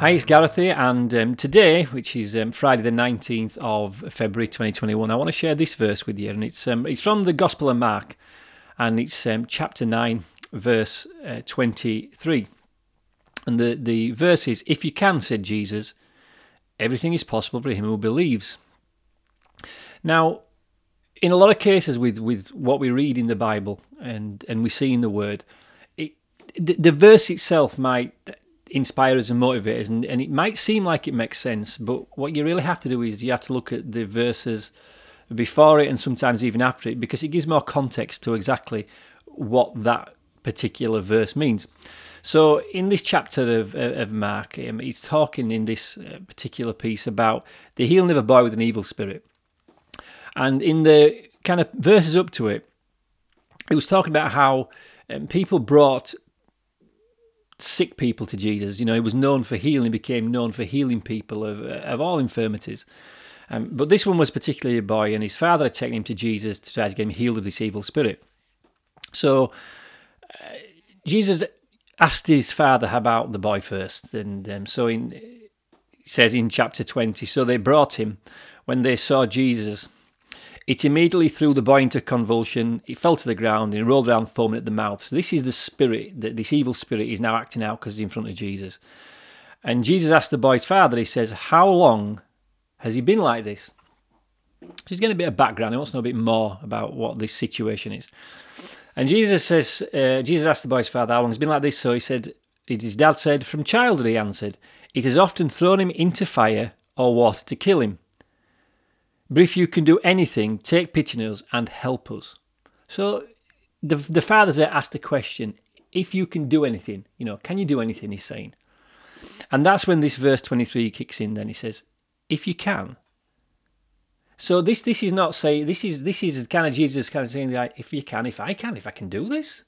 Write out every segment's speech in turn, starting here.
Hi, it's Gareth here, and um, today, which is um, Friday the 19th of February 2021, I want to share this verse with you, and it's um, it's from the Gospel of Mark, and it's um, chapter 9, verse uh, 23. And the, the verse is, If you can, said Jesus, everything is possible for him who believes. Now, in a lot of cases with, with what we read in the Bible and, and we see in the Word, it, the, the verse itself might inspire us and motivate us, and, and it might seem like it makes sense, but what you really have to do is you have to look at the verses before it and sometimes even after it because it gives more context to exactly what that particular verse means. So, in this chapter of, of Mark, um, he's talking in this uh, particular piece about the healing of a boy with an evil spirit. And in the kind of verses up to it, he was talking about how um, people brought sick people to Jesus. You know, he was known for healing, became known for healing people of, of all infirmities. Um, but this one was particularly a boy, and his father had taken him to Jesus to try to get him healed of this evil spirit. So uh, Jesus asked his father about the boy first, and um, so in, says in chapter 20, so they brought him when they saw Jesus it immediately threw the boy into convulsion. He fell to the ground and he rolled around foaming at the mouth. So this is the spirit that this evil spirit is now acting out because he's in front of Jesus. And Jesus asked the boy's father, he says, How long has he been like this? So he's getting a bit of background. He wants to know a bit more about what this situation is. And Jesus says, uh, Jesus asked the boy's father, How long has he been like this? So he said, His dad said, From childhood, he answered, It has often thrown him into fire or water to kill him. But if you can do anything, take pity on us and help us. So the, the father's asked the question, if you can do anything, you know, can you do anything? He's saying. And that's when this verse 23 kicks in, then he says, if you can. So this this is not saying this is this is kind of Jesus kind of saying like if you can, if I can, if I can do this.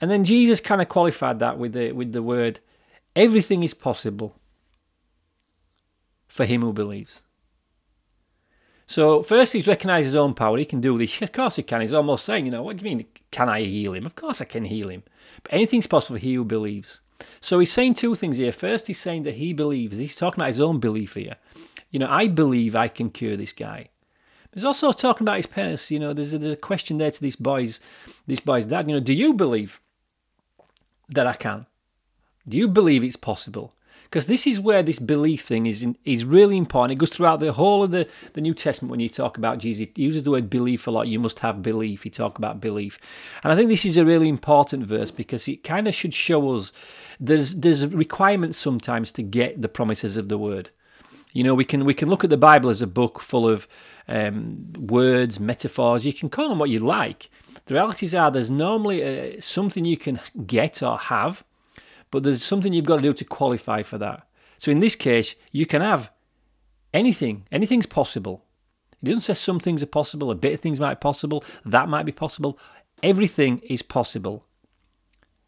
And then Jesus kind of qualified that with the with the word, everything is possible for him who believes. So first he's recognised his own power. He can do this. Of course he can. He's almost saying, you know, what do you mean, can I heal him? Of course I can heal him. But anything's possible for he who believes. So he's saying two things here. First, he's saying that he believes. He's talking about his own belief here. You know, I believe I can cure this guy. He's also talking about his parents. You know, there's a, there's a question there to this boy's this boy's dad. You know, do you believe that I can? Do you believe it's possible? Because this is where this belief thing is in, is really important. It goes throughout the whole of the, the New Testament when you talk about Jesus. He uses the word belief a lot. You must have belief. He talk about belief, and I think this is a really important verse because it kind of should show us there's there's requirements sometimes to get the promises of the word. You know, we can we can look at the Bible as a book full of um, words, metaphors. You can call them what you like. The realities are there's normally uh, something you can get or have but there's something you've got to do to qualify for that. So in this case, you can have anything. Anything's possible. It doesn't say some things are possible, a bit of things might be possible, that might be possible. Everything is possible.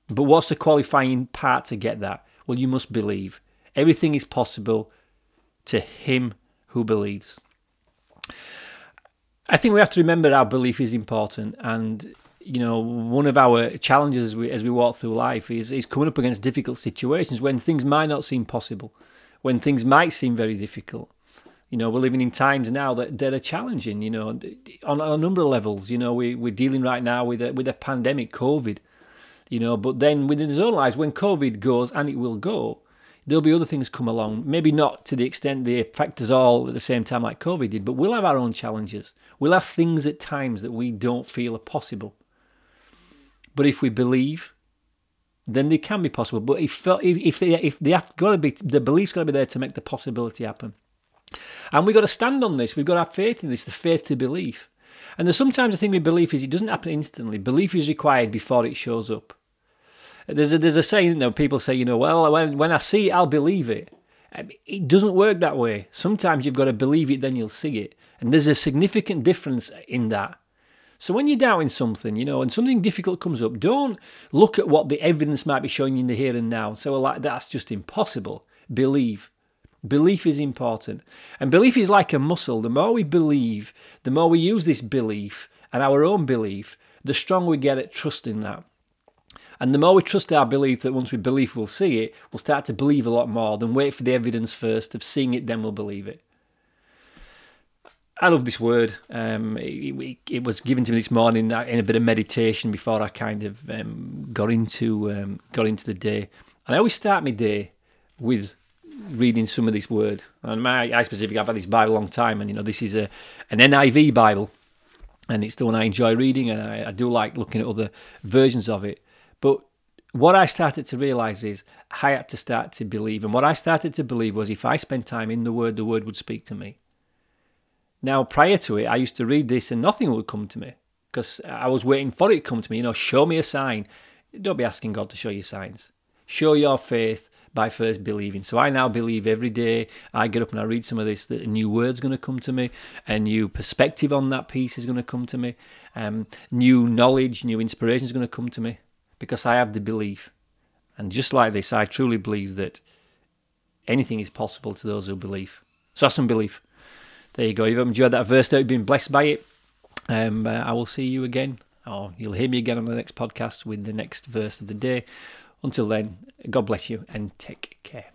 But what's the qualifying part to get that? Well, you must believe. Everything is possible to him who believes. I think we have to remember our belief is important, and you know, one of our challenges as we, as we walk through life is, is coming up against difficult situations when things might not seem possible, when things might seem very difficult. You know, we're living in times now that, that are challenging, you know, on, on a number of levels. You know, we, we're dealing right now with a, with a pandemic, COVID, you know, but then within his own lives, when COVID goes, and it will go, there'll be other things come along. Maybe not to the extent they affect us all at the same time like COVID did, but we'll have our own challenges. We'll have things at times that we don't feel are possible. But if we believe, then they can be possible. But if if they if they have got to be the belief's got to be there to make the possibility happen. And we've got to stand on this. We've got to have faith in this, the faith to believe. And there's sometimes the thing with belief is it doesn't happen instantly. Belief is required before it shows up. There's a, there's a saying, you know, people say, you know, well, when, when I see it, I'll believe it. Um, it doesn't work that way. Sometimes you've got to believe it, then you'll see it. And there's a significant difference in that. So when you're doubting something, you know, and something difficult comes up, don't look at what the evidence might be showing you in the here and now. So like that's just impossible. Believe. Belief is important. And belief is like a muscle. The more we believe, the more we use this belief and our own belief, the stronger we get at trusting that. And the more we trust our belief that once we believe we'll see it, we'll start to believe a lot more than wait for the evidence first of seeing it, then we'll believe it. I love this word. Um, it, it, was given to me this morning in a bit of meditation before I kind of um, got into um, got into the day. And I always start my day with reading some of this word. And my, I specifically, I've had this Bible a long time, and you know, this is a an NIV Bible, and it's the one I enjoy reading, and I, I do like looking at other versions of it. But what I started to realize is I had to start to believe, and what I started to believe was if I spent time in the Word, the Word would speak to me. Now, prior to it, I used to read this and nothing would come to me because I was waiting for it to come to me. You know, show me a sign. Don't be asking God to show you signs. Show your faith by first believing. So I now believe every day I get up and I read some of this that a new word's going to come to me, a new perspective on that piece is going to come to me, um, new knowledge, new inspiration is going to come to me because I have the belief. And just like this, I truly believe that anything is possible to those who believe. So have some belief there you go. You've enjoyed that verse, you've been blessed by it. Um, uh, I will see you again, or you'll hear me again on the next podcast with the next verse of the day. Until then, God bless you and take care.